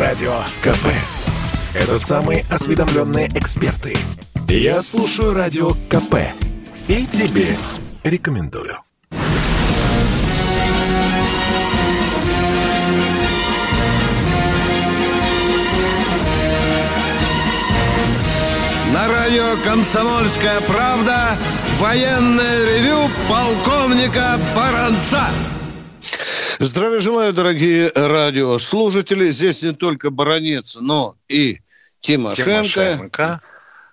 Радио КП. Это самые осведомленные эксперты. Я слушаю Радио КП. И тебе рекомендую. На радио «Комсомольская правда» военное ревю полковника Баранца. Здравия желаю, дорогие радиослушатели. Здесь не только Баранец, но и Тимошенко. Тимошенко.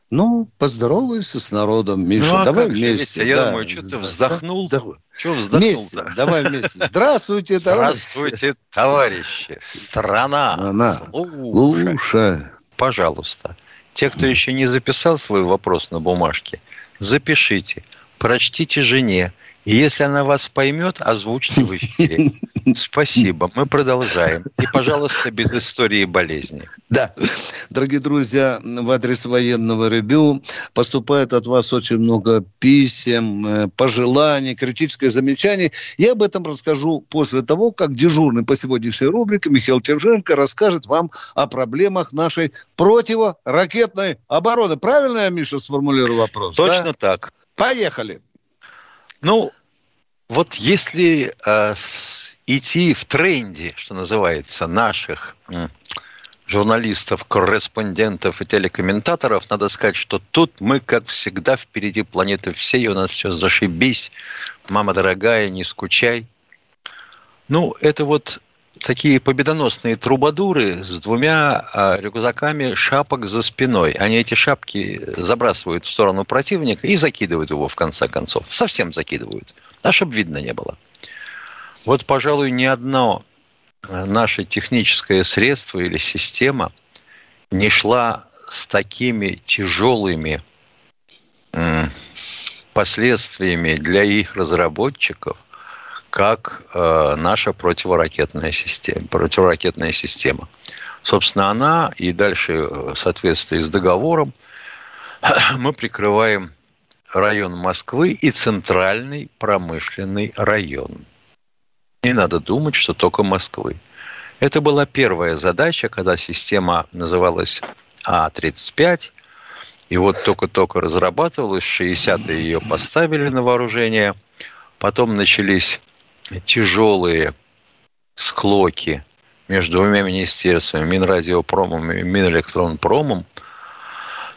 Ну, поздоровайся с народом, Миша. Ну, а давай вместе. Я да. думаю, что ты вздохнул. Да, Чего вздохнул вместе. Давай вместе. Здравствуйте, товарищи. Здравствуйте, товарищи. Страна. Она. Слушай. Пожалуйста. Те, кто еще не записал свой вопрос на бумажке, запишите, прочтите жене, и если она вас поймет, озвучьте в эфире. Спасибо. Мы продолжаем. И, пожалуйста, без истории болезни. Да. Дорогие друзья, в адрес военного ревю поступает от вас очень много писем, э, пожеланий, критических замечаний. Я об этом расскажу после того, как дежурный по сегодняшней рубрике Михаил Терженко расскажет вам о проблемах нашей противоракетной обороны. Правильно я, Миша, сформулирую вопрос? Точно да? так. Поехали. Ну, вот если э, идти в тренде, что называется, наших э, журналистов, корреспондентов и телекомментаторов, надо сказать, что тут мы, как всегда, впереди планеты всей, у нас все зашибись, мама дорогая, не скучай. Ну, это вот такие победоносные трубадуры с двумя а, рюкзаками шапок за спиной. Они эти шапки забрасывают в сторону противника и закидывают его в конце концов. Совсем закидывают. А чтобы видно не было. Вот, пожалуй, ни одно а, наше техническое средство или система не шла с такими тяжелыми последствиями для их разработчиков, как э, наша противоракетная система, противоракетная система. Собственно, она и дальше в соответствии с договором мы прикрываем район Москвы и центральный промышленный район. Не надо думать, что только Москвы. Это была первая задача, когда система называлась А-35, и вот только-только разрабатывалась, 60-е ее поставили на вооружение, потом начались тяжелые склоки между двумя министерствами, Минрадиопромом и Минэлектронпромом,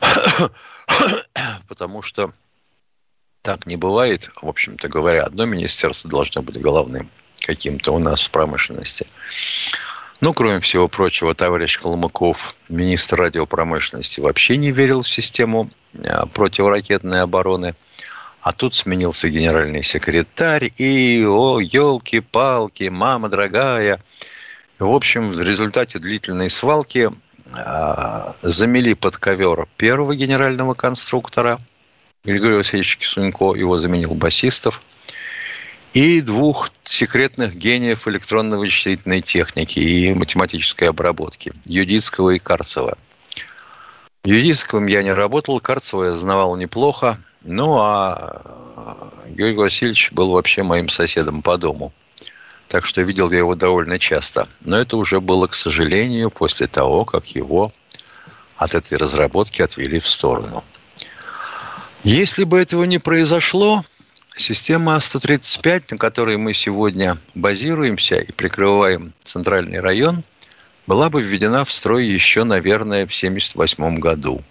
потому что так не бывает, в общем-то говоря, одно министерство должно быть главным каким-то у нас в промышленности. Ну, кроме всего прочего, товарищ Колмыков, министр радиопромышленности, вообще не верил в систему а, противоракетной обороны – а тут сменился генеральный секретарь, и, о, елки-палки, мама дорогая. В общем, в результате длительной свалки э, замели под ковер первого генерального конструктора, Григория Васильевича Кисунько, его заменил басистов, и двух секретных гениев электронно-вычислительной техники и математической обработки, Юдицкого и Карцева. Юдицким я не работал, Карцева я знавал неплохо, ну, а Георгий Васильевич был вообще моим соседом по дому. Так что видел я его довольно часто. Но это уже было, к сожалению, после того, как его от этой разработки отвели в сторону. Если бы этого не произошло, система 135, на которой мы сегодня базируемся и прикрываем центральный район, была бы введена в строй еще, наверное, в 1978 году.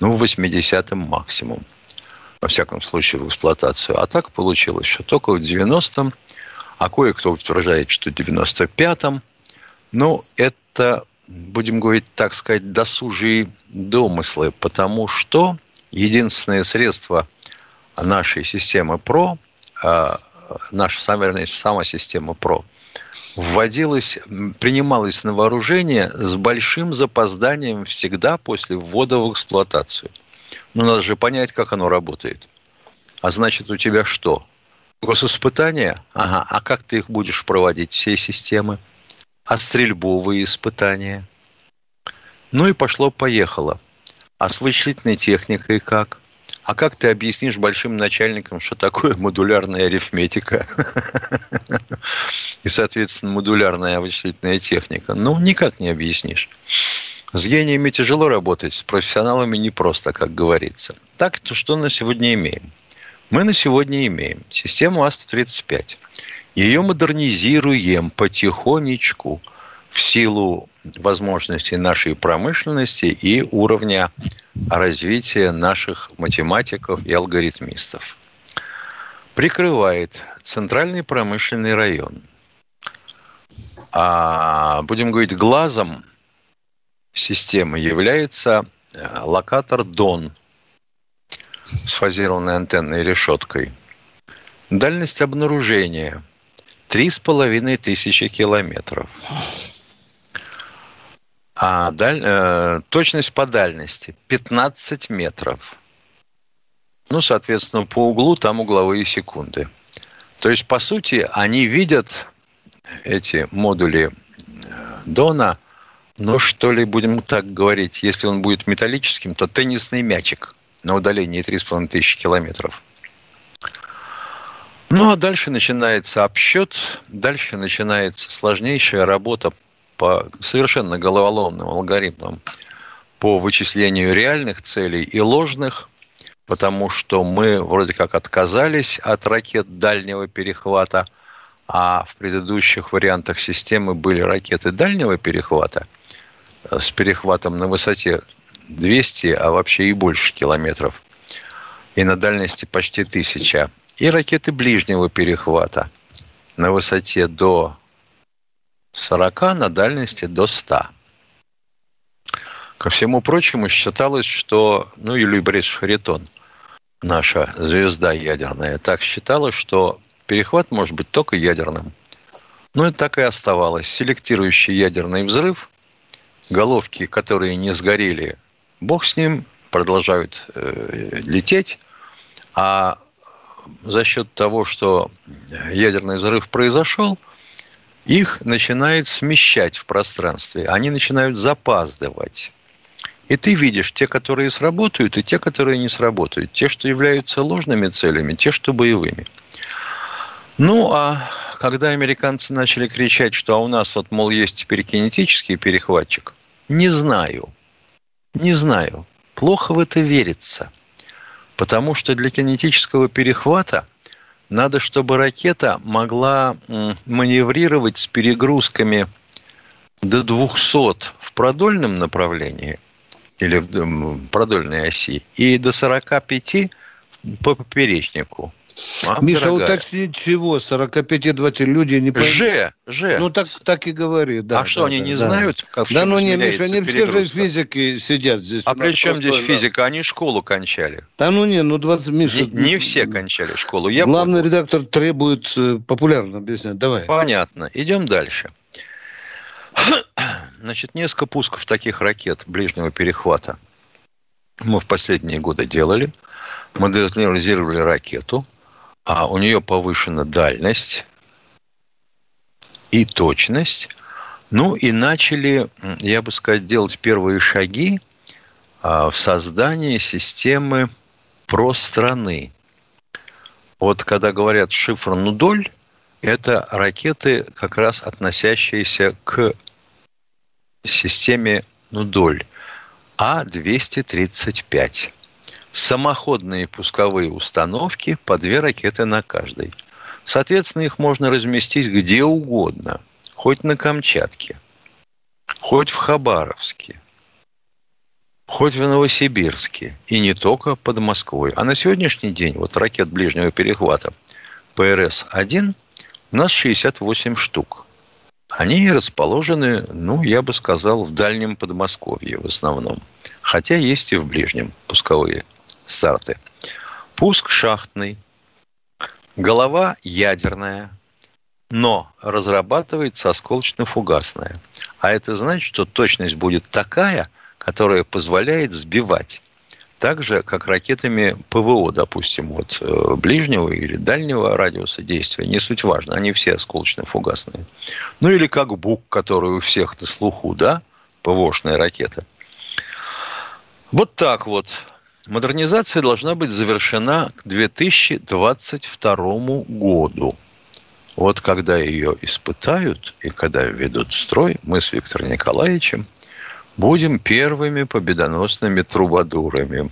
Ну, в 80-м максимум во всяком случае, в эксплуатацию. А так получилось, что только в 90-м, а кое-кто утверждает, что в 95-м. Ну, это, будем говорить, так сказать, досужие домыслы, потому что единственное средство нашей системы ПРО, а, наша сама, сама система ПРО, вводилась, принималась на вооружение с большим запозданием всегда после ввода в эксплуатацию – ну, надо же понять, как оно работает. А значит, у тебя что? Госиспытания? Ага. А как ты их будешь проводить, все системы? А стрельбовые испытания? Ну и пошло-поехало. А с вычислительной техникой как? А как ты объяснишь большим начальникам, что такое модулярная арифметика и, соответственно, модулярная вычислительная техника? Ну, никак не объяснишь. С гениями тяжело работать, с профессионалами непросто, как говорится. Так, то что на сегодня имеем? Мы на сегодня имеем систему АСТ-35. Ее модернизируем потихонечку в силу возможностей нашей промышленности и уровня развития наших математиков и алгоритмистов. Прикрывает центральный промышленный район. А будем говорить, глазом системы является э, локатор ДОН с фазированной антенной решеткой. Дальность обнаружения три с половиной тысячи километров. А даль... э, точность по дальности 15 метров. Ну, соответственно, по углу там угловые секунды. То есть, по сути, они видят эти модули э, Дона – ну, что ли, будем так говорить, если он будет металлическим, то теннисный мячик на удалении 3,5 тысячи километров. Ну, а дальше начинается обсчет, дальше начинается сложнейшая работа по совершенно головоломным алгоритмам по вычислению реальных целей и ложных, потому что мы вроде как отказались от ракет дальнего перехвата, а в предыдущих вариантах системы были ракеты дальнего перехвата – с перехватом на высоте 200, а вообще и больше километров, и на дальности почти 1000, и ракеты ближнего перехвата на высоте до 40, на дальности до 100. Ко всему прочему, считалось, что, ну, Юлий Борисович Харитон, наша звезда ядерная, так считала, что перехват может быть только ядерным. Ну и так и оставалось. Селектирующий ядерный взрыв головки, которые не сгорели, бог с ним, продолжают э, лететь, а за счет того, что ядерный взрыв произошел, их начинает смещать в пространстве, они начинают запаздывать. И ты видишь те, которые сработают, и те, которые не сработают. Те, что являются ложными целями, те, что боевыми. Ну, а когда американцы начали кричать, что а у нас вот, мол, есть теперь кинетический перехватчик, не знаю. Не знаю. Плохо в это верится. Потому что для кинетического перехвата надо, чтобы ракета могла маневрировать с перегрузками до 200 в продольном направлении или в продольной оси и до 45 по поперечнику. А, Миша, дорогая. уточнить чего? 45-20 люди не поймут. Ж, Ж. Ну, так, так и говори, да. А да, что, они да, не да. знают, как Да, ну не, Миша, они все же физики сидят здесь. А при чем здесь физика? Они школу кончали. Да ну не, ну 20, Миша. Не, не все кончали школу. Я Главный понял. редактор требует э, популярно объяснять. Давай. Понятно. Идем дальше. Значит, несколько пусков таких ракет ближнего перехвата мы в последние годы делали. Модернизировали ракету – а у нее повышена дальность и точность. Ну и начали, я бы сказать, делать первые шаги а, в создании системы страны. Вот когда говорят шифр Нудоль, это ракеты, как раз относящиеся к системе Нудоль А-235 самоходные пусковые установки по две ракеты на каждой. Соответственно, их можно разместить где угодно, хоть на Камчатке, хоть в Хабаровске, хоть в Новосибирске, и не только под Москвой. А на сегодняшний день вот ракет ближнего перехвата ПРС-1 у нас 68 штук. Они расположены, ну, я бы сказал, в дальнем Подмосковье в основном. Хотя есть и в ближнем пусковые старты. Пуск шахтный, голова ядерная, но разрабатывается осколочно-фугасная. А это значит, что точность будет такая, которая позволяет сбивать. Так же, как ракетами ПВО, допустим, вот э, ближнего или дальнего радиуса действия, не суть важно, они все осколочно-фугасные. Ну или как БУК, который у всех на слуху, да, ПВОшная ракета. Вот так вот модернизация должна быть завершена к 2022 году. Вот когда ее испытают и когда введут в строй, мы с Виктором Николаевичем будем первыми победоносными трубадурами.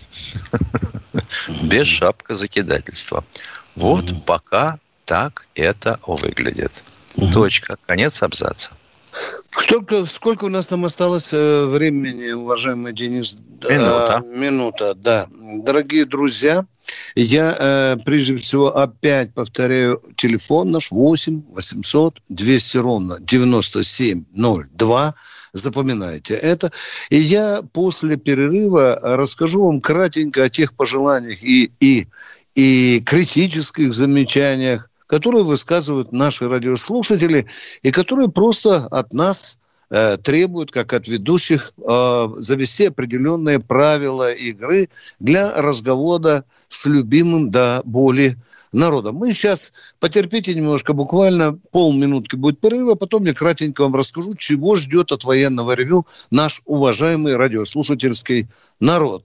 Без шапка закидательства. Вот пока так это выглядит. Точка. Конец абзаца. Сколько, сколько у нас там осталось э, времени, уважаемый Денис? Минута. А, минута, да. Дорогие друзья, я э, прежде всего опять повторяю телефон наш 8 800 200 ровно 9702. Запоминайте это. И я после перерыва расскажу вам кратенько о тех пожеланиях и, и, и критических замечаниях, которые высказывают наши радиослушатели и которые просто от нас э, требуют, как от ведущих, э, завести определенные правила игры для разговора с любимым до боли народом. Мы сейчас, потерпите немножко, буквально полминутки будет перерыва, потом я кратенько вам расскажу, чего ждет от военного ревю наш уважаемый радиослушательский народ.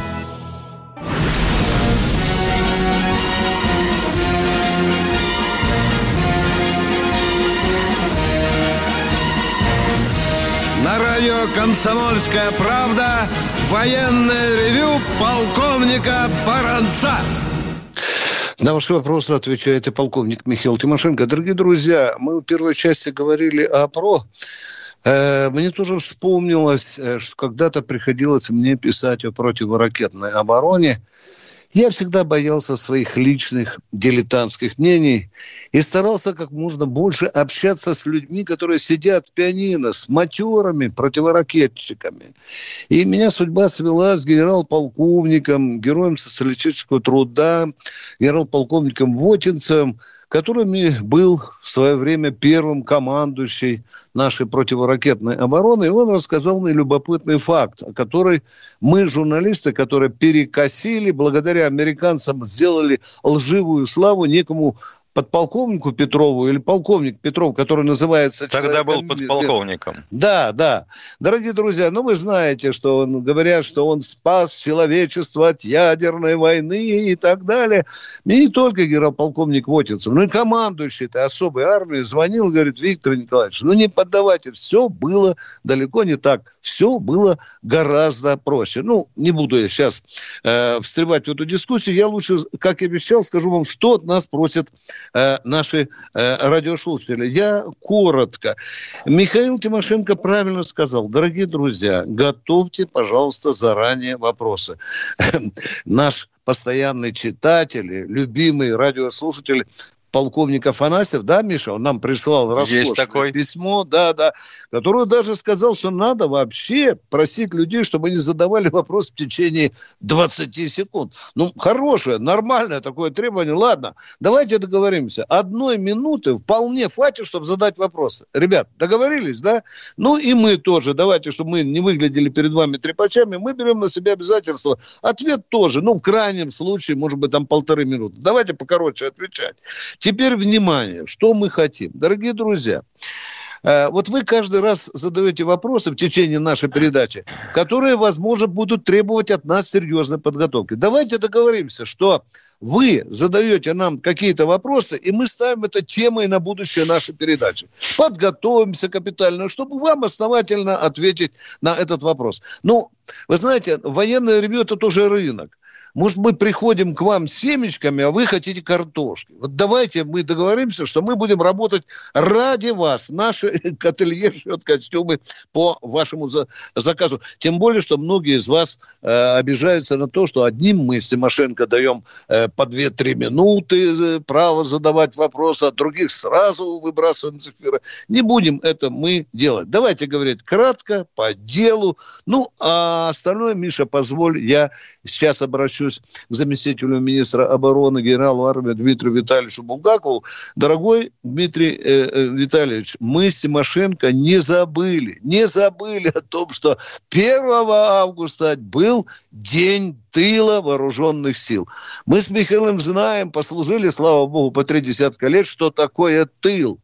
Радио «Комсомольская правда» военное ревю полковника Баранца. На ваши вопросы отвечает и полковник Михаил Тимошенко. Дорогие друзья, мы в первой части говорили о ПРО. Э, Мне тоже вспомнилось, э, что когда-то приходилось мне писать о противоракетной обороне. Я всегда боялся своих личных дилетантских мнений и старался как можно больше общаться с людьми, которые сидят в пианино, с матерами, противоракетчиками. И меня судьба свела с генерал-полковником, героем социалистического труда, генерал-полковником Вотинцем, которыми был в свое время первым командующий нашей противоракетной обороны. И он рассказал мне любопытный факт, который мы, журналисты, которые перекосили, благодаря американцам сделали лживую славу некому подполковнику Петрову или полковник Петров, который называется... Тогда был человеком- подполковником. да, да. Дорогие друзья, ну вы знаете, что он, говорят, что он спас человечество от ядерной войны и так далее. И не только генерал-полковник Вотинцев, но и командующий этой особой армии звонил и говорит, Виктор Николаевич, ну не поддавайте, все было далеко не так. Все было гораздо проще. Ну, не буду я сейчас э, встревать в эту дискуссию. Я лучше, как и обещал, скажу вам, что от нас просят э, наши э, радиослушатели. Я коротко. Михаил Тимошенко правильно сказал. Дорогие друзья, готовьте, пожалуйста, заранее вопросы. Наш постоянный читатель, любимый радиослушатель полковник Афанасьев, да, Миша, он нам прислал роскошное письмо, да, да, которое даже сказал, что надо вообще просить людей, чтобы они задавали вопрос в течение 20 секунд. Ну, хорошее, нормальное такое требование. Ладно, давайте договоримся. Одной минуты вполне хватит, чтобы задать вопросы. Ребят, договорились, да? Ну и мы тоже, давайте, чтобы мы не выглядели перед вами трепачами, мы берем на себя обязательство. Ответ тоже, ну, в крайнем случае, может быть, там полторы минуты. Давайте покороче отвечать. Теперь внимание, что мы хотим. Дорогие друзья, э, вот вы каждый раз задаете вопросы в течение нашей передачи, которые, возможно, будут требовать от нас серьезной подготовки. Давайте договоримся, что вы задаете нам какие-то вопросы, и мы ставим это темой на будущее нашей передачи. Подготовимся капитально, чтобы вам основательно ответить на этот вопрос. Ну, вы знаете, военное ревью – это тоже рынок. Может, мы приходим к вам с семечками, а вы хотите картошки. Вот давайте мы договоримся, что мы будем работать ради вас. Наши ателье шьет костюмы по вашему за заказу. Тем более, что многие из вас э, обижаются на то, что одним мы с Тимошенко даем э, по 2-3 минуты э, право задавать вопросы, а других сразу выбрасываем с эфира. Не будем это мы делать. Давайте говорить кратко, по делу. Ну, а остальное, Миша, позволь, я сейчас обращусь к заместителю министра обороны генералу армии Дмитрию Витальевичу Булгакову. Дорогой Дмитрий э, э, Витальевич, мы с Тимошенко не забыли, не забыли о том, что 1 августа был день тыла вооруженных сил. Мы с Михаилом знаем, послужили, слава богу, по три десятка лет, что такое тыл.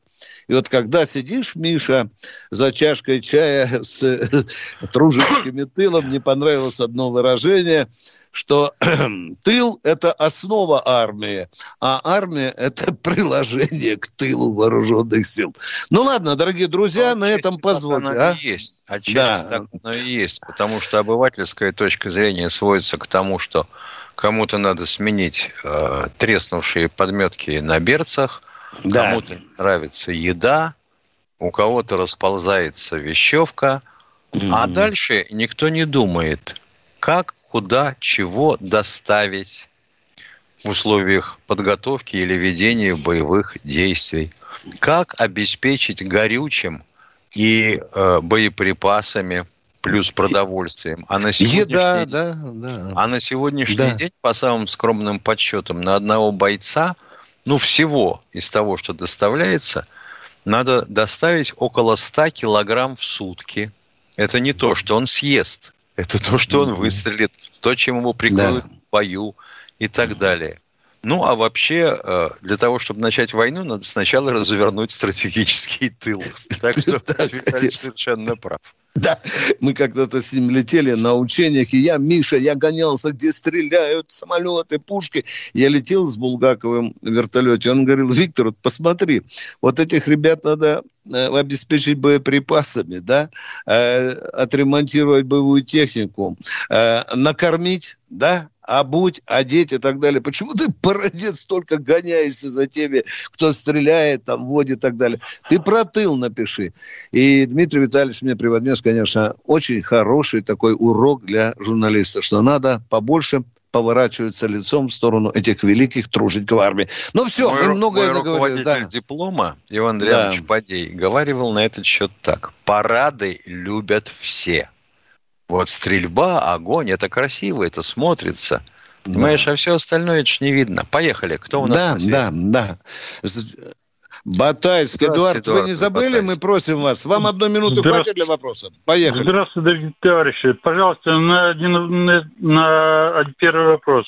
И вот когда сидишь, Миша, за чашкой чая с тружениками тылом, мне понравилось одно выражение, что тыл – это основа армии, а армия – это приложение к тылу вооруженных сил. Ну ладно, дорогие друзья, ну, на этом позвольте. А? есть. Отчасти да. так оно и есть, потому что обывательская точка зрения сводится к тому, что кому-то надо сменить э, треснувшие подметки на берцах, да. Кому-то нравится еда, у кого-то расползается вещевка, mm-hmm. а дальше никто не думает, как, куда, чего доставить в условиях подготовки или ведения боевых действий, как обеспечить горючим и э, боеприпасами плюс продовольствием. А на сегодняшний, Еда, день, да, да. А на сегодняшний да. день, по самым скромным подсчетам, на одного бойца – ну, всего из того, что доставляется, надо доставить около 100 килограмм в сутки. Это не то, что он съест. Это то, что он выстрелит, то, чем его прикроют да. в бою и так далее. Ну, а вообще, э, для того, чтобы начать войну, надо сначала развернуть стратегический тыл. Так что Виталий совершенно прав. Да, мы когда-то с ним летели на учениях, и я, Миша, я гонялся, где стреляют самолеты, пушки. Я летел с Булгаковым в вертолете. Он говорил, Виктор, вот посмотри, вот этих ребят надо э, обеспечить боеприпасами, да, э, отремонтировать боевую технику, э, накормить, да, обуть, одеть и так далее. Почему ты, породец, столько гоняешься за теми, кто стреляет, там, водит и так далее? Ты про тыл напиши. И Дмитрий Витальевич мне преподнес, конечно, очень хороший такой урок для журналиста, что надо побольше поворачиваться лицом в сторону этих великих тружеников армии. Ну все, мой, мы многое мой руководитель да. диплома Иван Андреевич да. Падей говаривал на этот счет так. Парады любят все. Вот стрельба, огонь, это красиво, это смотрится. Да. Понимаешь, а все остальное это ж не видно. Поехали. Кто у нас? Да, да, да. Батайск, Эдуард, Эдуард, вы не забыли? Батайск. Мы просим вас. Вам одну минуту хватит для вопроса? Поехали. Здравствуйте, дорогие товарищи. Пожалуйста, на, один, на, на первый вопрос.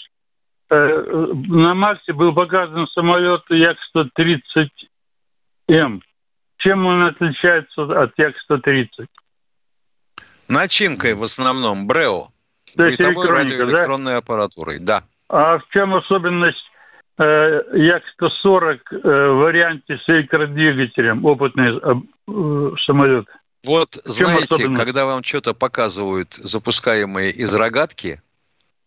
Э, на Марсе был показан самолет Як-130М. Чем он отличается от Як-130? Начинкой в основном, Брео. То есть радиоэлектронной да? аппаратурой, да. А в чем особенность э, Як-140 э, в варианте с электродвигателем, опытный э, э самолет? Вот, знаете, когда вам что-то показывают, запускаемые из рогатки,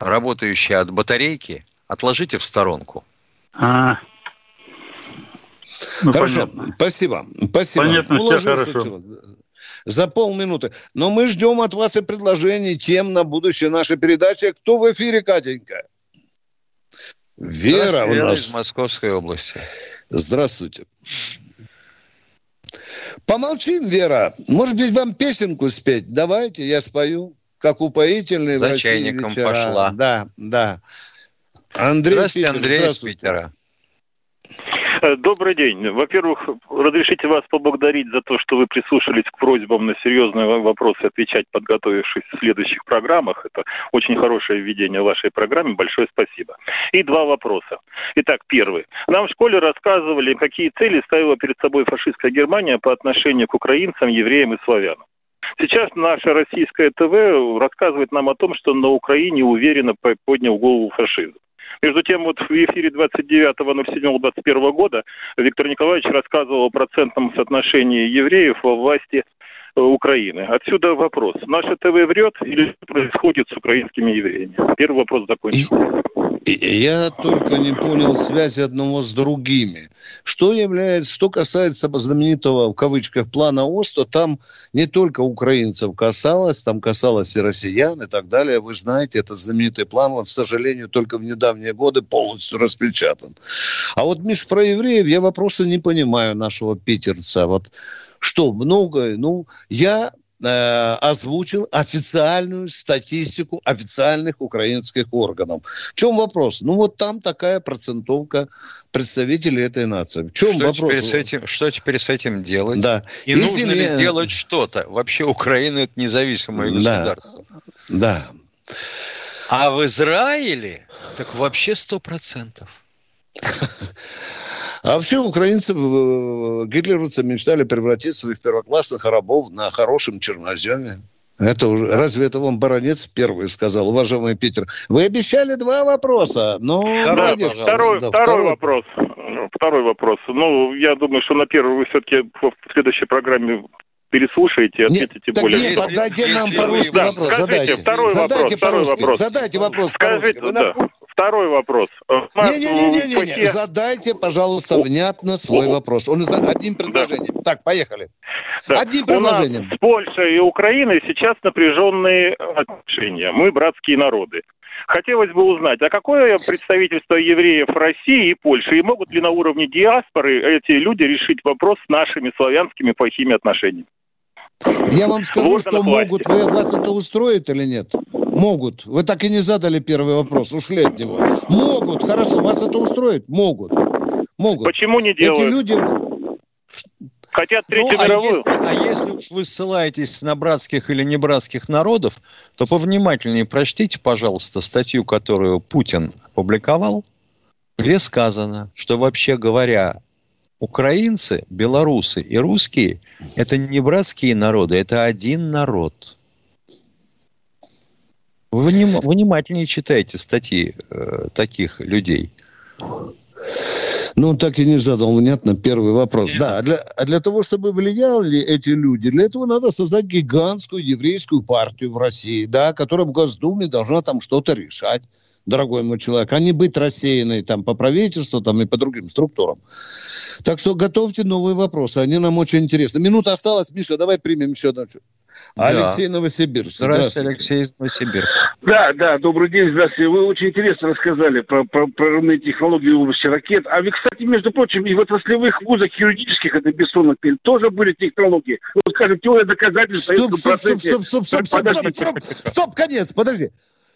работающие от батарейки, отложите в сторонку. А. Ну, Хорошо, понятно. спасибо. Спасибо. Понятно, все хорошо за полминуты. Но мы ждем от вас и предложений, тем на будущее нашей передачи. Кто в эфире, Катенька? Вера у нас. из Московской области. Здравствуйте. Помолчим, Вера. Может быть, вам песенку спеть? Давайте, я спою. Как упоительный За в России чайником вечера. пошла. Да, да. Андрей Здравствуйте, Питер, Андрей из Питера. Добрый день. Во-первых, разрешите вас поблагодарить за то, что вы прислушались к просьбам на серьезные вопросы отвечать, подготовившись в следующих программах. Это очень хорошее введение в вашей программе. Большое спасибо. И два вопроса. Итак, первый. Нам в школе рассказывали, какие цели ставила перед собой фашистская Германия по отношению к украинцам, евреям и славянам. Сейчас наше российское ТВ рассказывает нам о том, что на Украине уверенно поднял голову фашизм. Между тем, вот в эфире 29.07.21 года Виктор Николаевич рассказывал о процентном соотношении евреев во власти Украины. Отсюда вопрос. Наше ТВ врет или происходит с украинскими евреями? Первый вопрос закончен. Я только не понял связи одного с другими. Что является, что касается знаменитого в кавычках плана ОСТО, там не только украинцев касалось, там касалось и россиян и так далее. Вы знаете, этот знаменитый план, он, к сожалению, только в недавние годы полностью распечатан. А вот, Миш, про евреев я вопросы не понимаю нашего питерца. Вот что, много? Ну, я э, озвучил официальную статистику официальных украинских органов. В чем вопрос? Ну, вот там такая процентовка представителей этой нации. В чем что вопрос? Теперь с этим, что теперь с этим делать? Да. И Если нужно ли делать что-то? Вообще Украина – это независимое да. государство. Да. А в Израиле так вообще сто процентов. А вообще украинцы, гитлеровцы мечтали превратить своих первоклассных рабов на хорошем черноземе. Это уже, разве это вам баронец первый сказал, уважаемый Питер? Вы обещали два вопроса, но... Да, да, второй, да, второй, второй вопрос. Второй вопрос. Ну, я думаю, что на первый вы все-таки в следующей программе переслушаете и ответите нет, более... Нет, так дайте нам по-русски да, вопрос, скажите, задайте. Второй задайте вопрос, второй вопрос. Задайте вопрос Скажите, да. Второй вопрос. Не-не-не, задайте, пожалуйста, внятно свой вопрос. Он за одним предложением. Да. Так, поехали. Да. Одним предложением. У нас с Польшей и Украиной сейчас напряженные отношения. Мы братские народы. Хотелось бы узнать, а какое представительство евреев России и Польши? И могут ли на уровне диаспоры эти люди решить вопрос с нашими славянскими плохими отношениями? Я вам скажу, что могут. Вы, вас это устроит или нет? Могут. Вы так и не задали первый вопрос. Ушли от него. Могут. Хорошо. Вас это устроит? Могут. Могут. Почему не делают? Эти люди... Хотят Третью ну, мировую. А если, а если уж вы ссылаетесь на братских или не братских народов, то повнимательнее прочтите, пожалуйста, статью, которую Путин опубликовал, где сказано, что вообще говоря, украинцы, белорусы и русские – это не братские народы, это один народ. Вы внимательнее читайте статьи э, таких людей. Ну, он так и не задал, внятно, первый вопрос. Да, а для, а для того, чтобы влияли эти люди, для этого надо создать гигантскую еврейскую партию в России, да, которая в Госдуме должна там что-то решать дорогой мой человек, а не быть рассеянной там по правительству там, и по другим структурам. Так что готовьте новые вопросы, они нам очень интересны. Минута осталась, Миша, давай примем еще одну. Да. Алексей Новосибирск. Здравствуйте, здравствуйте, Алексей из Новосибирска. Да, да, добрый день, здравствуйте. Вы очень интересно рассказали про, про прорывные технологии в области ракет. А вы, кстати, между прочим, и в отраслевых вузах юридических, это бессонных тоже были технологии. Вот, скажем, теория доказательств. Стоп, стоп, стоп, стоп, стоп, стоп, стоп, стоп, стоп, стоп, конец, подожди.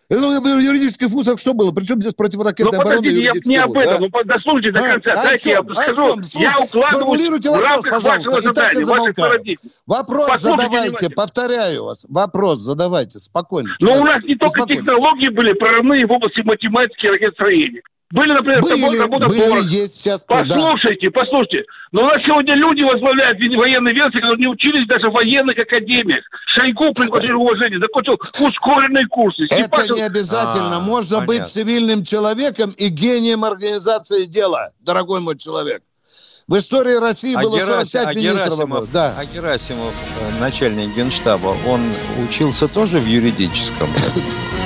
Ну, в юридических вузах что было? Причем здесь противоракетная ну, оборона я не об этом. А? Ну, дослушайте до конца. А, Дайте я скажу. Я укладываюсь в рамках пожалуйста, вашего задания, вашей Вопрос Послушайте задавайте, повторяю вас. Вопрос задавайте, спокойно. Но у нас не только технологии были прорывные в области математики и ракетостроения. Были, например, были, работа были, повара. есть сейчас. Послушайте, да. послушайте. Но у нас сегодня люди возглавляют военные ведомства, которые не учились даже в военных академиях. Шойгу, при уважении, закончил ускоренные курсы. Это не обязательно. А, Можно понятно. быть цивильным человеком и гением организации дела, дорогой мой человек. В истории России а было 45 а министров. Герасимов, да. А Герасимов, э, начальник генштаба, он учился тоже в юридическом?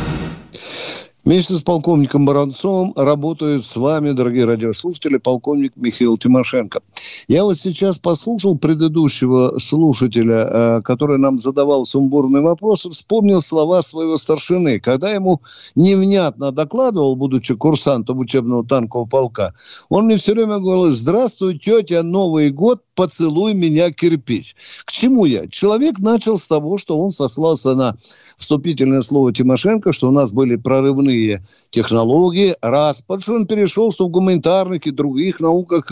Вместе с полковником Баранцовым работает с вами, дорогие радиослушатели, полковник Михаил Тимошенко. Я вот сейчас послушал предыдущего слушателя, э, который нам задавал сумбурный вопрос, вспомнил слова своего старшины. Когда ему невнятно докладывал, будучи курсантом учебного танкового полка, он мне все время говорил, здравствуй, тетя, Новый год, поцелуй меня, кирпич. К чему я? Человек начал с того, что он сослался на вступительное слово Тимошенко, что у нас были прорывные иные технологии, раз. Потому что он перешел, что в гуманитарных и других науках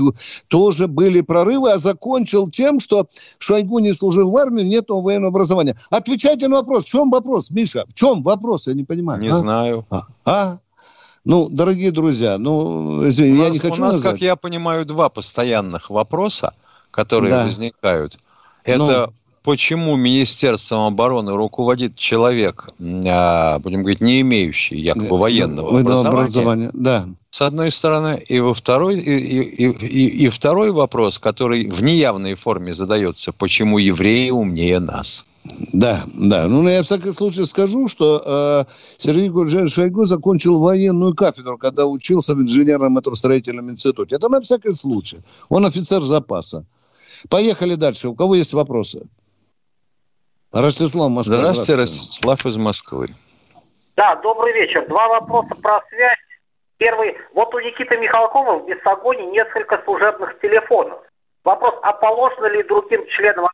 тоже были прорывы, а закончил тем, что Шойгу не служил в армии, нет военного образования. Отвечайте на вопрос. В чем вопрос, Миша? В чем вопрос? Я не понимаю. Не а? знаю. А? а? Ну, дорогие друзья, ну, извини, у я не хочу У нас, назвать. как я понимаю, два постоянных вопроса, которые да. возникают. Это ну, почему Министерством обороны руководит человек, а, будем говорить, не имеющий якобы военного образования, образования, да. с одной стороны, и во второй, и, и, и, и второй вопрос, который в неявной форме задается, почему евреи умнее нас? Да, да. Ну, я в всяком случае скажу, что э, Сергей Гурджиевич Шойгу закончил военную кафедру, когда учился в инженерном этом строительном институте. Это на всякий случай. Он офицер запаса. Поехали дальше. У кого есть вопросы? Ростислав, Москва. Здравствуйте, Ростислав из Москвы. Да, добрый вечер. Два вопроса про связь. Первый. Вот у Никиты Михалкова в Бессогоне несколько служебных телефонов. Вопрос, а положено ли другим членам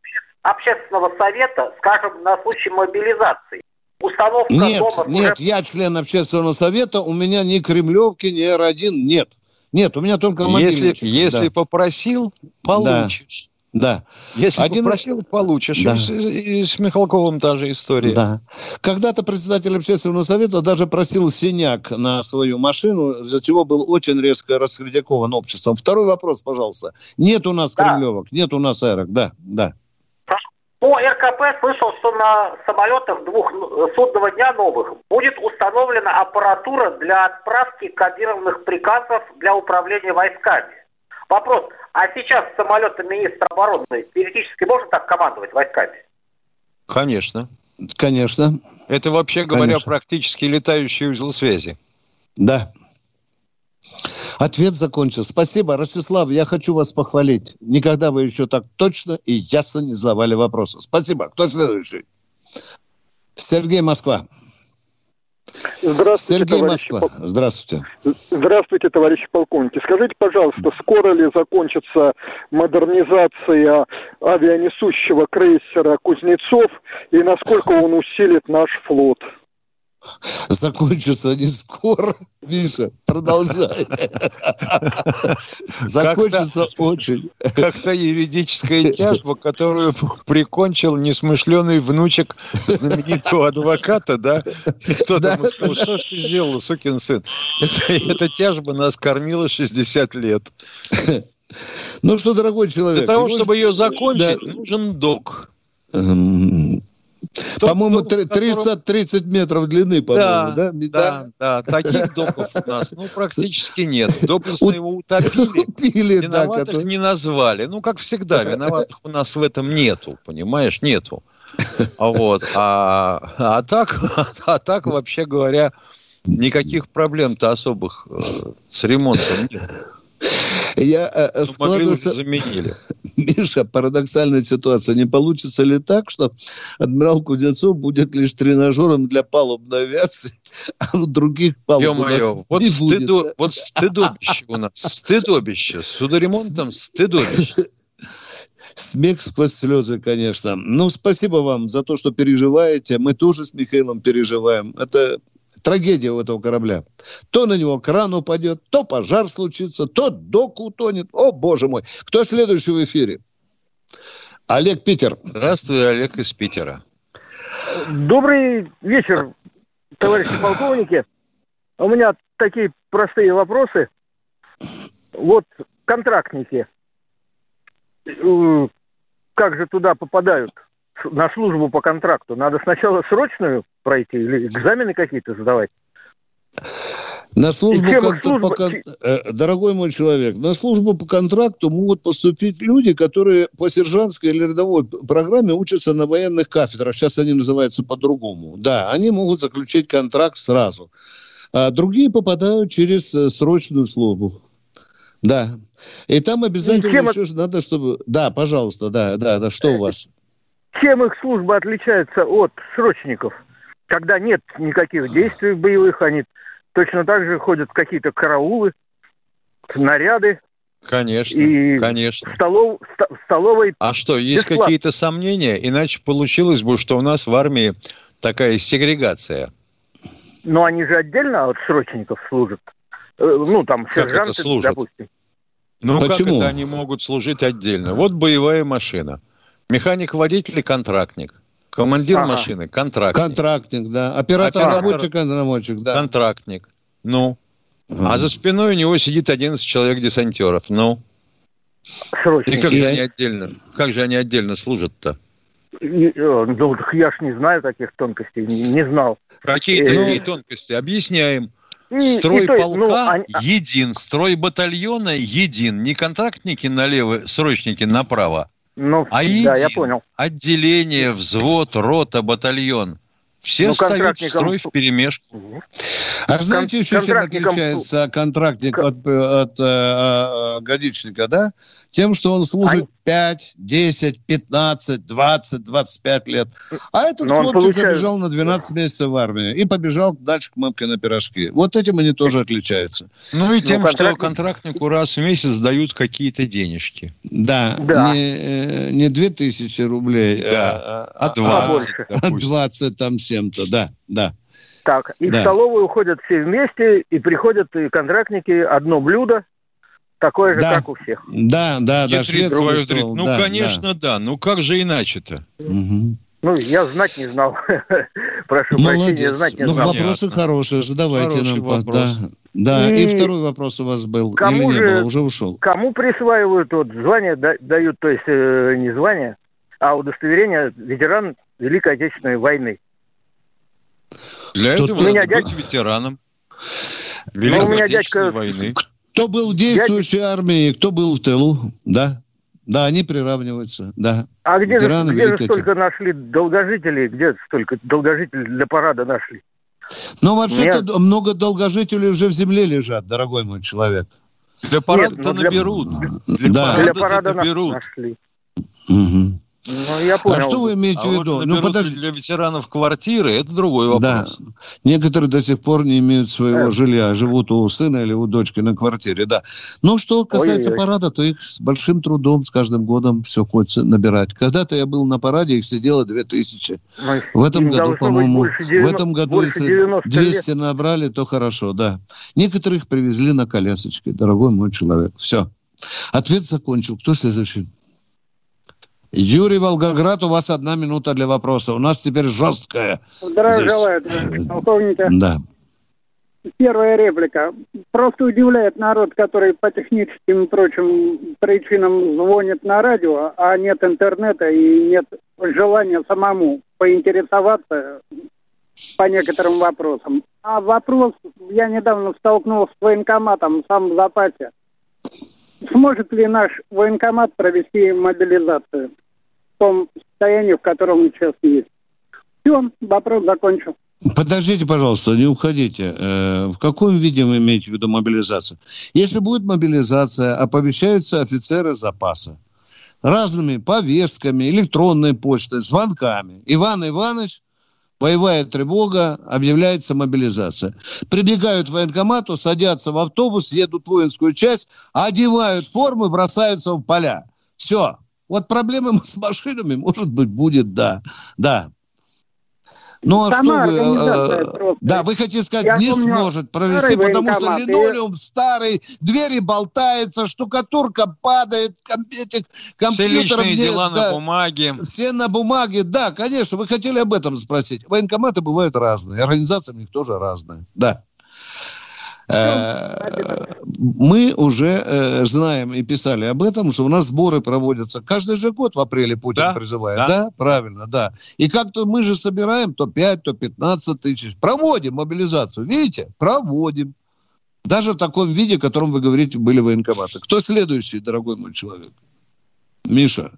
общественного совета, скажем, на случай мобилизации? Установка нет, дома... Нет, я член общественного совета, у меня ни Кремлевки, ни Р1 нет. Нет, у меня только мобильничек. Если, если да. попросил, получишь. Да. Если Один... попросил, получишь. Да. И, с, и с Михалковым та же история. Да. Когда-то председатель общественного совета даже просил синяк на свою машину, за чего был очень резко раскритикован обществом. Второй вопрос, пожалуйста. Нет у нас да. кремлевок, нет у нас эрок. Да, да. По РКП слышал, что на самолетах двух судного дня новых будет установлена аппаратура для отправки кодированных приказов для управления войсками. Вопрос, а сейчас самолеты министра обороны теоретически можно так командовать войсками? Конечно. Конечно. Это вообще говоря Конечно. практически летающий узел связи. Да. Ответ закончил. Спасибо, Ростислав, я хочу вас похвалить. Никогда вы еще так точно и ясно не задавали вопросы. Спасибо. Кто следующий? Сергей Москва. Здравствуйте, Сергей Москва. Пол... Здравствуйте. Здравствуйте, товарищи полковники. Скажите, пожалуйста, скоро ли закончится модернизация авианесущего крейсера «Кузнецов» и насколько он усилит наш флот? закончится не скоро. Миша, продолжай. Закончится очень. Как-то юридическая тяжба, которую прикончил несмышленый внучек знаменитого адвоката, да? Кто там сказал, что ж ты сделал, сукин сын? Эта тяжба нас кормила 60 лет. Ну что, дорогой человек... Для того, чтобы ее закончить, нужен док. По-моему, 330 метров длины, по-моему, да? Да, да, да. Таких допов у нас, ну, практически нет. Доблестно его утопили, утопили виноватых да, не назвали. Ну, как всегда, виноватых у нас в этом нету, понимаешь, нету. А вот, а, а так, а так, вообще говоря, никаких проблем-то особых э, с ремонтом нет. Я э, э складывается... заменили. Миша, парадоксальная ситуация. Не получится ли так, что адмирал Кузнецов будет лишь тренажером для палубной авиации, а у других палуб у нас вот не стыдо, будет? Вот стыдобище у нас. Стыдобище. С судоремонтом стыдобище. Смех сквозь слезы, конечно. Ну, спасибо вам за то, что переживаете. Мы тоже с Михаилом переживаем. Это трагедия у этого корабля. То на него кран упадет, то пожар случится, то док утонет. О, боже мой. Кто следующий в эфире? Олег Питер. Здравствуй, Олег из Питера. Добрый вечер, товарищи полковники. У меня такие простые вопросы. Вот контрактники, э, как же туда попадают? На службу по контракту? Надо сначала срочную пройти или экзамены какие-то сдавать? На службу, кон... служба... по... Э, дорогой мой человек, на службу по контракту могут поступить люди, которые по сержантской или рядовой программе учатся на военных кафедрах. Сейчас они называются по-другому. Да, они могут заключить контракт сразу. а другие попадают через э, срочную службу. Да. И там обязательно чем еще надо, чтобы... Да, пожалуйста, да, да, да, что у вас? Чем их служба отличается от срочников? Когда нет никаких действий боевых, они точно так же ходят в какие-то караулы, наряды. Конечно, И конечно. В, столов, в столовой... А что, есть бесплатно. какие-то сомнения? Иначе получилось бы, что у нас в армии такая сегрегация. Но они же отдельно от срочников служат. Э, Ну, там, Как это сержанты, служат? допустим. Ну, Почему? как это они могут служить отдельно? Вот боевая машина. Механик-водитель и контрактник. Командир Ага. машины – контрактник. Контрактник, да. Оператор Оператор. наводчик, наводчик, да. Контрактник. Ну. А за спиной у него сидит 11 человек десантеров. Ну. И Срочники. как же они отдельно, как же они отдельно служат-то? И, э, Ну, я ж не знаю таких тонкостей, не, не знал. Какие Э, такие тонкости? Объясняем. И- Строй и есть, полка ну, они- един, строй батальона един. Не контрактники налево, срочники направо, Ну, а да, я понял. Отделение, взвод, рота, батальон. Все Ну, встают в строй в перемешку. А знаете, еще чем отличается контрактник от, от, э, э, годичника, да? Тем, что он служит 5, 10, 15, 20, 25 лет. А этот Но хлопчик получает- забежал на 12 месяцев в армию и побежал дальше к мамке на пирожки. Вот этим они тоже отличаются. Ну и тем, что контрактник- контрактнику раз в месяц дают какие-то денежки. Да, Да. Не, э, не 2000 рублей, Да. а, А 20, побольше. а допустим. 20 там с чем-то, да, да. Так, и Да. в столовую уходят все вместе, и приходят и контрактники, одно блюдо, такое же, Да. как у всех. Да, да, да, шведский свою стол. Ну, да, конечно, да. Ну, как же иначе-то? да. Мгм. Ну, я знать не знал. Прошу прощения, Молодец. знать не Ну, знал. Понятно. вопросы хорошие, задавайте Хороший нам. вопрос. Да, да. И... И второй вопрос у вас был. кому Или не же- было, уже ушел. Кому присваивают вот звание, да- дают, то есть э, не звание, а удостоверение ветеран Великой Отечественной войны. Для Тут этого меня надо быть дядь- ветераном Ну, Великой у меня дядька- войны. Кто был в действующей армии, кто был в тылу, да. Да, они приравниваются, да. А где, же, Ветераны где же столько нашли долгожителей, где столько долгожителей для парада нашли? Но вообще-то д- много долгожителей уже в земле лежат, дорогой мой человек. Для парада-то ну, для- наберут. Для Да. Для парада-то парада на- наберут. нашли. Мгм. Ну, я понял. А что вы имеете А в вот виду? Ну, наберут ли подожди. для ветеранов квартиры, это другой Да. вопрос. Некоторые до сих пор не имеют своего Э. жилья, живут у сына или у дочки на квартире, да. Ну, что касается Ой-ой-ой. парада, то их с большим трудом с каждым годом все хочется набирать. Когда-то я был на параде, их сидело 2000. Ну, В этом году, по-моему, больше в 90 этом году, если 90 лет. 200 набрали, то хорошо, да. Некоторых привезли на колясочке, дорогой мой человек. Все. Ответ закончил. Кто следующий? Юрий Волгоград, у вас одна минута для вопроса. У нас теперь жесткая. Здравия Здесь. желаю, товарищ полковника. Да. Первая реплика. Просто удивляет народ, который по техническим и прочим причинам звонит на радио, а нет интернета и нет желания самому поинтересоваться по некоторым вопросам. А вопрос, я недавно столкнулся с военкоматом сам в запасе. Сможет ли наш военкомат провести мобилизацию том состоянии, в котором он сейчас есть? Все, вопрос закончен. Подождите, пожалуйста, не уходите. Э, В каком виде вы имеете в виду мобилизацию? Если будет мобилизация, оповещаются офицеры запаса разными повестками, электронной почтой, звонками. Иван Иванович, боевая тревога, объявляется мобилизация. Прибегают к военкомату, садятся в автобус, едут в воинскую часть, одевают форму и бросаются в поля. Все. Вот проблемы с машинами, может быть, будет, да. Да. Ну а Сама что вы... э, просто. Да, вы хотите сказать, Я не помню сможет провести, потому что военкомат, и- линолеум старый, двери болтаются, штукатурка падает, ком- этих Все компьютеров нет. дела да. на бумаге. Все на бумаге, да, конечно, вы хотели об этом спросить. Военкоматы бывают разные, организации у них тоже разные, да. Э, Мы уже э, знаем и писали об этом, что у нас сборы проводятся каждый же год в апреле Путин Да, призывает. да. Да? правильно, да. И как-то мы же собираем то 5, то 15 тысяч. Проводим мобилизацию, видите? Проводим. Даже в таком виде, о котором вы говорите, были военкоматы. Кто следующий, дорогой мой человек? Миша.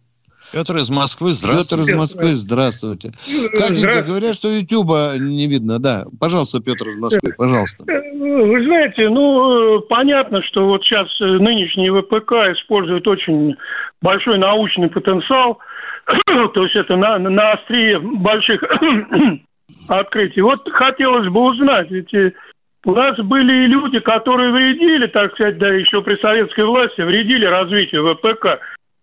Петр из Москвы, здравствуйте. Петр из Москвы, здравствуйте. Катенька, говорят, что Ютуба не видно, да. Пожалуйста, Петр из Москвы, пожалуйста. Вы знаете, ну, понятно, что вот сейчас нынешний ВПК использует очень большой научный потенциал, то есть это на, на острие больших открытий. Вот хотелось бы узнать, ведь э, у нас были и люди, которые вредили, так сказать, да, еще при советской власти, вредили развитию ВПК.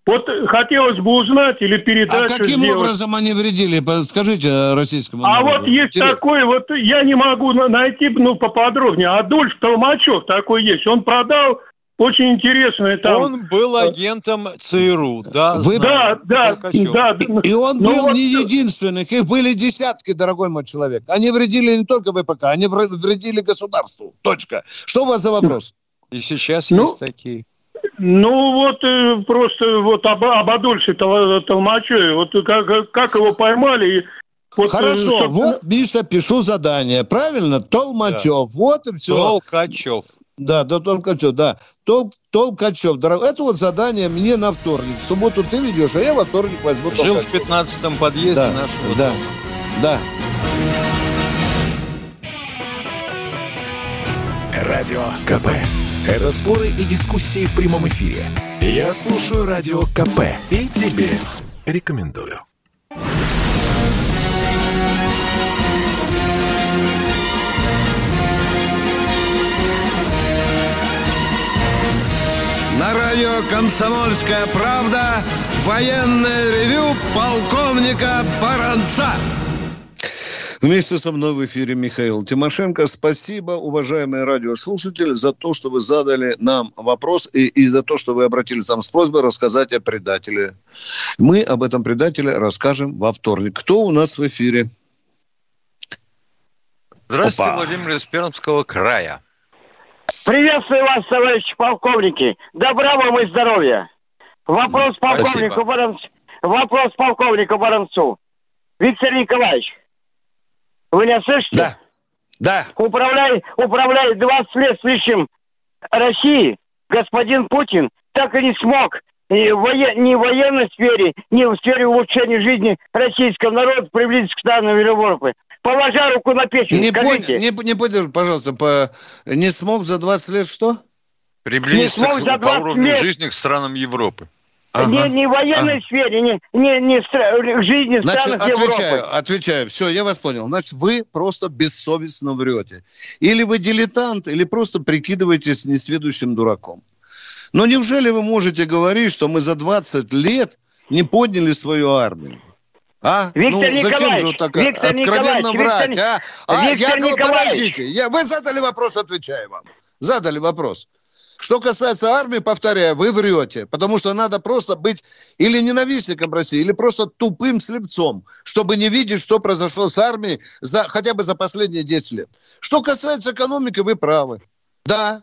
Вот хотелось бы узнать или передать. А каким сделать. образом они вредили? Скажите российскому А народу. вот есть Интересно. такой, вот я не могу на- найти, ну, поподробнее. Адольф Толмачев такой есть. Он продал очень интересное там... Он был агентом ЦРУ, да? Вы-. Да, да, да. И он Ну был вот- не единственный, их были десятки, дорогой мой человек. Они вредили не только ВПК, они вре- вредили государству. Точка. Что у вас за вопрос? И сейчас Ну, есть такие. Ну вот э, просто вот об, об Адольфе Тол- Толмачеве, вот как, как его поймали. и вот, э, Хорошо, собственно, вот, Миша, пишу задание. Правильно? Толмачев. Вот и все. Толкачев. Да, да, Толкачев, да. Тол, Толкачев. Дорогой, это вот задание мне на вторник. В субботу ты ведешь, а я во вторник возьму Жил в Толкачева. 15-м подъезде Да, нашего да, дома. да. Радио КП. Это споры и дискуссии в прямом эфире. Я слушаю Радио КП и тебе рекомендую. На радио «Комсомольская правда» военное ревю полковника Баранца. Вместе со мной в эфире Михаил Тимошенко. Спасибо, уважаемые радиослушатели, за то, что вы задали нам вопрос и, и за то, что вы обратились нам с просьбой рассказать о предателе. Мы об этом предателе расскажем во вторник. Кто у нас в эфире? Здравствуйте, Опа. Владимир из Пермского края. Приветствую вас, товарищи полковники. Добра вам и здоровья. Вопрос полковнику Спасибо. Баранцу. Вопрос полковнику Баранцу. Виктор Николаевич, вы меня слышите? Да. Да. Управляет, управляет 20 лет с лишним России господин Путин так и не смог ни в, вое- ни в военной сфере, ни в сфере улучшения жизни российского народа приблизиться к странам Европы. Положа руку на печень, Не скажите. понял, не, не понял, пожалуйста, по, не смог за 20 лет что? Приблизиться Не смог к- за по 20 уровню лет. жизни к странам Европы. Не, не в военной сфере, не, не, не в жизни Значит, странах отвечаю, Европы. отвечаю. Все, я вас понял. Значит, вы просто бессовестно врете. Или вы дилетант, или просто прикидываетесь несведущим дураком. Но неужели вы можете говорить, что мы за 20 лет не подняли свою армию? А? Виктор ну, зачем же вот так Виктор откровенно Николаевич, врать, Виктор- а? А, Виктор я говорю, Николаевич. подождите, я, вы задали вопрос, отвечаю вам. Задали вопрос. Что касается армии, повторяю, вы врете, потому что надо просто быть или ненавистником России, или просто тупым слепцом, чтобы не видеть, что произошло с армией за, хотя бы за последние 10 лет. Что касается экономики, вы правы. Да,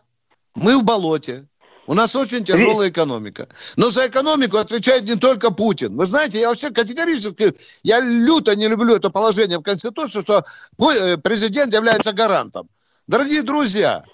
мы в болоте. У нас очень тяжелая экономика. Но за экономику отвечает не только Путин. Вы знаете, я вообще категорически, я люто не люблю это положение в Конституции, что э, президент является гарантом. Дорогие друзья,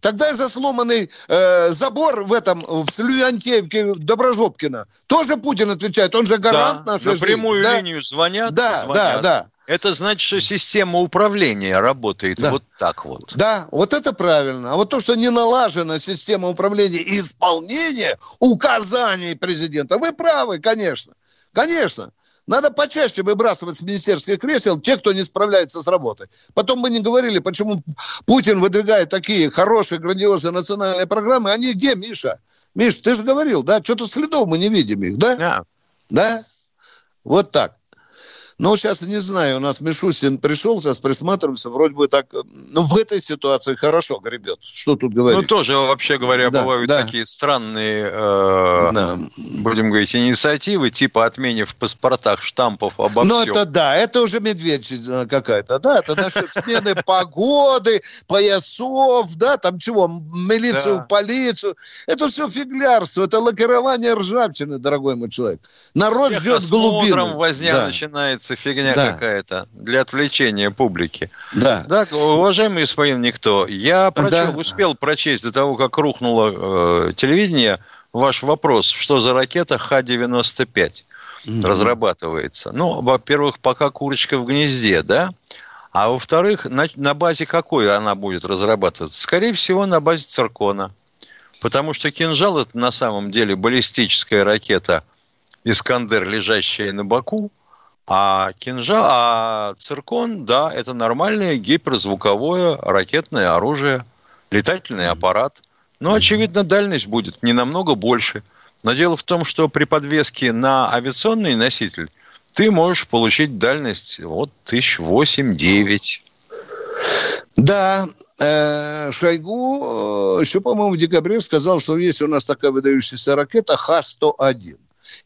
Тогда за сломанный э, забор в этом, в Слюянтеевке Доброжопкина, тоже Путин отвечает, он же гарант Да, нашей на прямую жизни. Да. линию звонят. Да, звонят. да, да. Это значит, что система управления работает Да. вот так вот. Да, вот это правильно. А вот то, что не налажена система управления и исполнения указаний президента, вы правы, конечно. Конечно. Надо почаще выбрасывать с министерских кресел тех, кто не справляется с работой. Потом мы не говорили, почему Путин выдвигает такие хорошие, грандиозные национальные программы. Они где, Миша? Миш, ты же говорил, да? Что-то следов мы не видим их, да? Да. Да? Вот так. Ну, сейчас не знаю, у нас Мишустин пришел, сейчас присматриваемся, вроде бы так, э, ну, в этой ситуации хорошо гребет. Что тут говорить? Ну, тоже, вообще говоря, Да, бывают да. такие странные, э, Да. будем говорить, инициативы, типа отмене в паспортах штампов обо Ну, это да, это уже медведь э, какая-то, да, это насчет смены погоды, поясов, да, там чего, милицию, полицию. Это все фиглярство, это лакирование ржавчины, дорогой мой человек. Народ ждет Техосмотром глубину. возня Да. Начинается фигня Да. какая-то для отвлечения публики. Да. Так, уважаемый господин Никто, я прочел, Да. успел прочесть до того, как рухнуло э, телевидение, ваш вопрос, что за ракета Х-95. разрабатывается? Ну, во-первых, пока курочка в гнезде, да? А во-вторых, на, на базе какой она будет разрабатываться? Скорее всего, на базе циркона. Потому что кинжал это на самом деле баллистическая ракета Искандер, лежащая на боку, а кинжал, а циркон, да, это нормальное гиперзвуковое ракетное оружие, летательный аппарат. Но, очевидно, дальность будет не намного больше. Но дело в том, что при подвеске на авиационный носитель ты можешь получить дальность вот тысяч восемь-девять. Да, э, Шойгу э, еще, по-моему, в декабре сказал, что есть у нас такая выдающаяся ракета Х-101.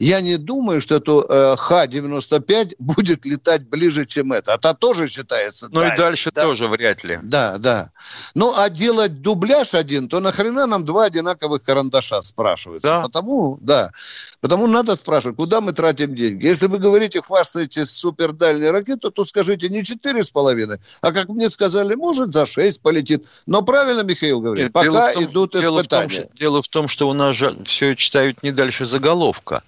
Я не думаю, что эту э, Х-95 будет летать ближе, чем это. А та тоже считается Ну и дальше да? тоже вряд ли. Да, да. Ну, а делать дубляж один, то нахрена нам два одинаковых карандаша спрашивается? Да. Потому, да. Потому надо спрашивать, куда мы тратим деньги. Если вы говорите, хвастаетесь супердальной ракетой, то скажите не четыре с половиной, а как мне сказали, может, за шесть полетит. Но правильно Михаил говорит, Нет, пока том, идут дело испытания. В том, что, дело в том, что у нас же все читают не дальше заголовка.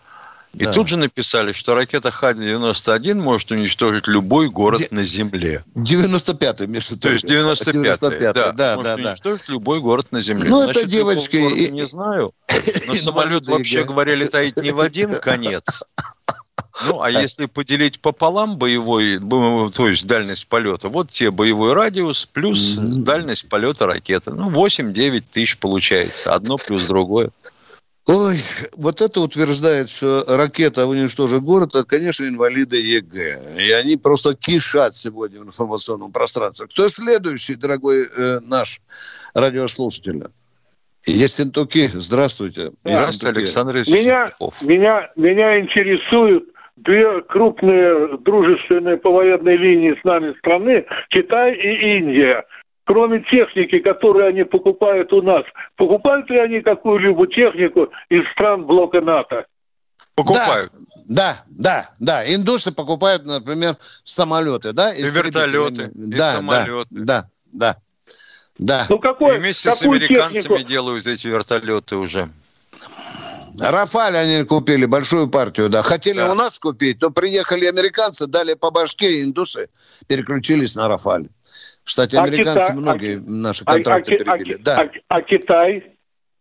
И да. тут же написали, что ракета Х-91 может уничтожить любой город Де... на Земле. 95-й, между То есть 95-й, 95 да, да, может да, уничтожить да. любой город на Земле. Ну, это девочки... И... Не знаю, но самолет, вообще говоря, летает не в один конец. Ну, а если поделить пополам боевой, то есть дальность полета, вот тебе боевой радиус плюс mm-hmm. дальность полета ракеты. Ну, 8-9 тысяч получается. Одно плюс другое. Ой, вот это утверждает, что ракета уничтожит город, это, конечно, инвалиды ЕГЭ. И они просто кишат сегодня в информационном пространстве. Кто следующий, дорогой э, наш радиослушатель? Ессентуки, здравствуйте. Здравствуйте, Александр меня, меня, меня интересуют две крупные дружественные по военной линии с нами страны, Китай и Индия кроме техники, которую они покупают у нас, покупают ли они какую-либо технику из стран блока НАТО? Покупают. Да, да, да. Индусы покупают, например, самолеты, да? И вертолеты, да, и самолеты. Да, да, да. Ну, какой, и вместе с американцами технику? делают эти вертолеты уже. Рафаль они купили, большую партию, да. Хотели да. у нас купить, но приехали американцы, дали по башке, и индусы переключились на Рафаль. Кстати, а американцы а многие а, наши контракты а, перебили. А, да. а, а Китай?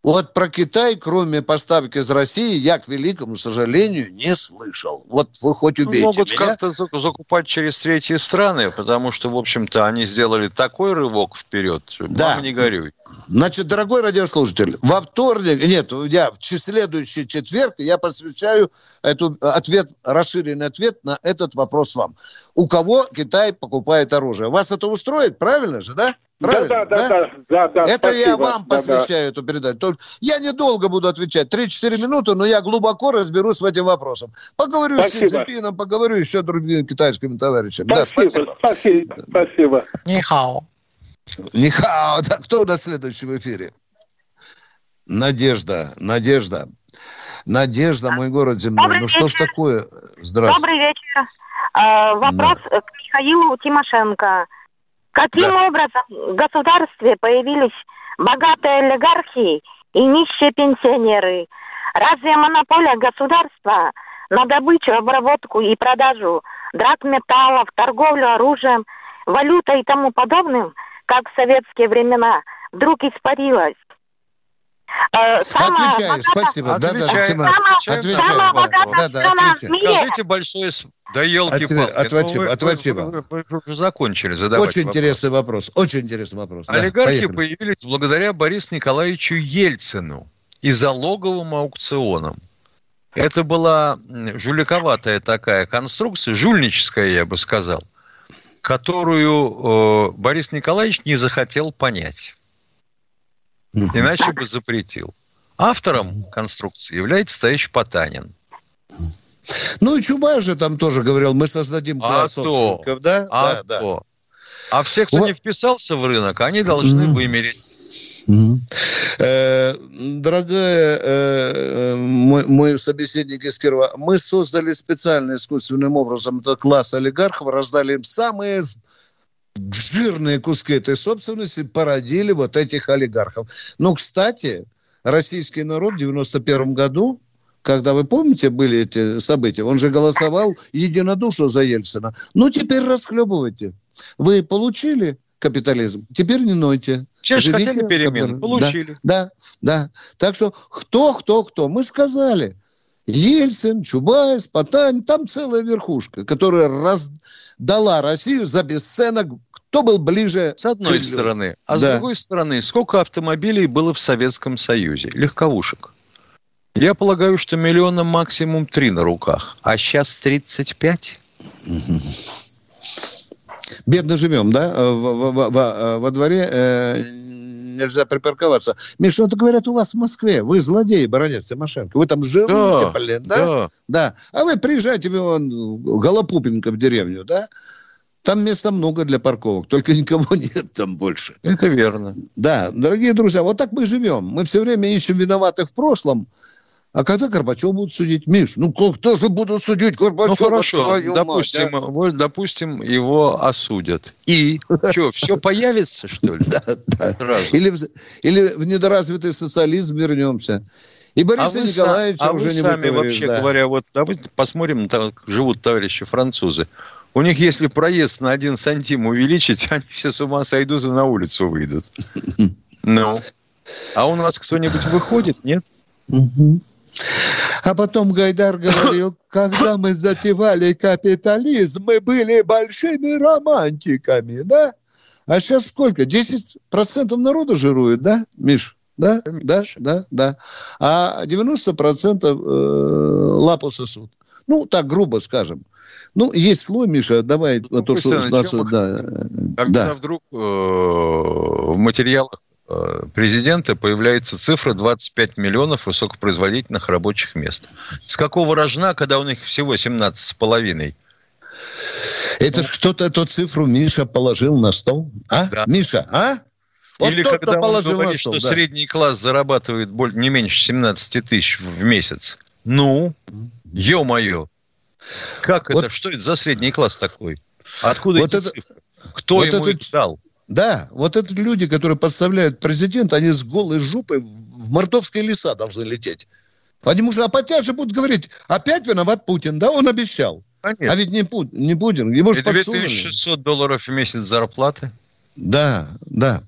Вот про Китай, кроме поставки из России, я, к великому сожалению, не слышал. Вот вы хоть ну, убейте Могут меня. как-то закупать через третьи страны, потому что, в общем-то, они сделали такой рывок вперед. Да. Мама, не горюй. Значит, дорогой радиослушатель, во вторник, нет, я в следующий четверг я посвящаю эту ответ, расширенный ответ на этот вопрос вам. У кого Китай покупает оружие? Вас это устроит, правильно же, да? Правильно, да, да, да, да, да, Это спасибо. я вам посвящаю да, эту передачу. Я недолго буду отвечать, 3-4 минуты, но я глубоко разберусь в этим вопросом. Поговорю спасибо. с Си Цзепином, поговорю еще с другими китайскими товарищами. Спасибо, да, спасибо. Спасибо. спасибо. Нихао. Нихао. Да, кто у нас следующий в эфире? Надежда, Надежда. Надежда, мой город земной. Добрый ну вечер. что ж такое? Здравствуйте. Добрый вечер. А, вопрос да. к Михаилу Тимошенко. Каким да. образом в государстве появились богатые олигархи и нищие пенсионеры? Разве монополия государства на добычу, обработку и продажу драгметаллов, торговлю оружием, валютой и тому подобным, как в советские времена, вдруг испарилась? Э, отвечаю, спасибо. Да, да, Тима, отвечаю. Да, да, отвечаю. Скажите большое... Да елки-палки. Отвечаю, отвечаю. Вы, вы, вы, вы уже закончили задавать Очень вопрос. интересный вопрос. Очень интересный вопрос. Олигархи да, появились благодаря Борису Николаевичу Ельцину и залоговым аукционам. Это была жуликоватая такая конструкция, жульническая, я бы сказал, которую э, Борис Николаевич не захотел понять. Иначе бы запретил. Автором конструкции является товарищ Потанин. Ну и Чубайс же там тоже говорил, мы создадим класс а собственников, да? А да, то. Да. А все, кто вот. не вписался в рынок, они должны mm-hmm. вымереть. Mm-hmm. Э, дорогая, э, мой, мой собеседник из Кирова, мы создали специально искусственным образом этот класс олигархов, раздали им самые жирные куски этой собственности породили вот этих олигархов. Но, кстати, российский народ в 91 году когда, вы помните, были эти события, он же голосовал единодушно за Ельцина. Ну, теперь расхлебывайте. Вы получили капитализм, теперь не нойте. Все же хотели перемен, получили. Да, да, да. Так что кто, кто, кто. Мы сказали, Ельцин, Чубайс, Потань, там целая верхушка, которая раздала Россию за бесценок кто был ближе? С одной к... стороны. А да. с другой стороны, сколько автомобилей было в Советском Союзе? Легковушек. Я полагаю, что миллиона максимум три на руках. А сейчас 35? Бедно живем, да? Во, во, во, во дворе э, нельзя припарковаться. Миша, ну, это говорят у вас в Москве. Вы злодей, баронец Тимошенко. Вы там живете, да, блин, да? да? Да. А вы приезжайте в Голопупинка в деревню, да? Там места много для парковок, только никого нет там больше. Это верно. Да, дорогие друзья, вот так мы живем. Мы все время ищем виноватых в прошлом, а когда Горбачев будут судить? Миш, ну кто же будут судить Горбачева? Ну хорошо, допустим, мать, а? вот, допустим, его осудят. И что, все появится, что ли? Да, да. Или, или в недоразвитый социализм вернемся. И Бориса а Николаевича а уже вы не сами вообще да. говоря, вот давайте посмотрим, как живут товарищи французы. У них, если проезд на один сантим увеличить, они все с ума сойдут и на улицу выйдут. Ну. А у нас кто-нибудь выходит, нет? А потом Гайдар говорил, когда мы затевали капитализм, мы были большими романтиками, да? А сейчас сколько? 10% народу жирует, да, Миш? Да, да, да, да. А 90% э, лапу сосут. Ну, так грубо скажем. Ну, есть слой, Миша, давай ну, то, что... Сначала, да, когда да. вдруг э, в материалах э, президента появляется цифра 25 миллионов высокопроизводительных рабочих мест. С какого рожна, когда у них всего 17 с половиной? Это ж кто-то эту цифру Миша положил на стол. А? Да. Миша, а? Вот Или тот, когда он говорит, стол, что да. средний класс зарабатывает не меньше 17 тысяч в месяц. Ну, ё-моё. Как вот, это? Что это за средний класс такой? Откуда вот эти это, цифры? Кто вот ему это, их дал? Да, вот это люди, которые подставляют президента, они с голой жопой в мордовские леса должны лететь. Потому что опять же будут говорить, опять виноват Путин, да, он обещал. Конечно. А ведь не, не Путин, его же 2600 долларов в месяц зарплаты. Да, да.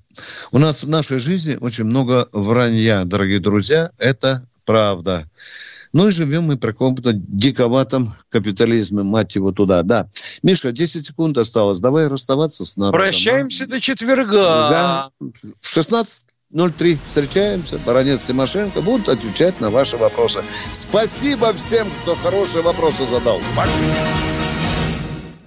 У нас в нашей жизни очень много вранья, дорогие друзья, это правда. Ну и живем мы при каком-то диковатом капитализме, мать его, туда. Да. Миша, 10 секунд осталось. Давай расставаться с народом. Прощаемся а? до четверга. Да. В 16 встречаемся. Баронец Тимошенко будут отвечать на ваши вопросы. Спасибо всем, кто хорошие вопросы задал. Пока.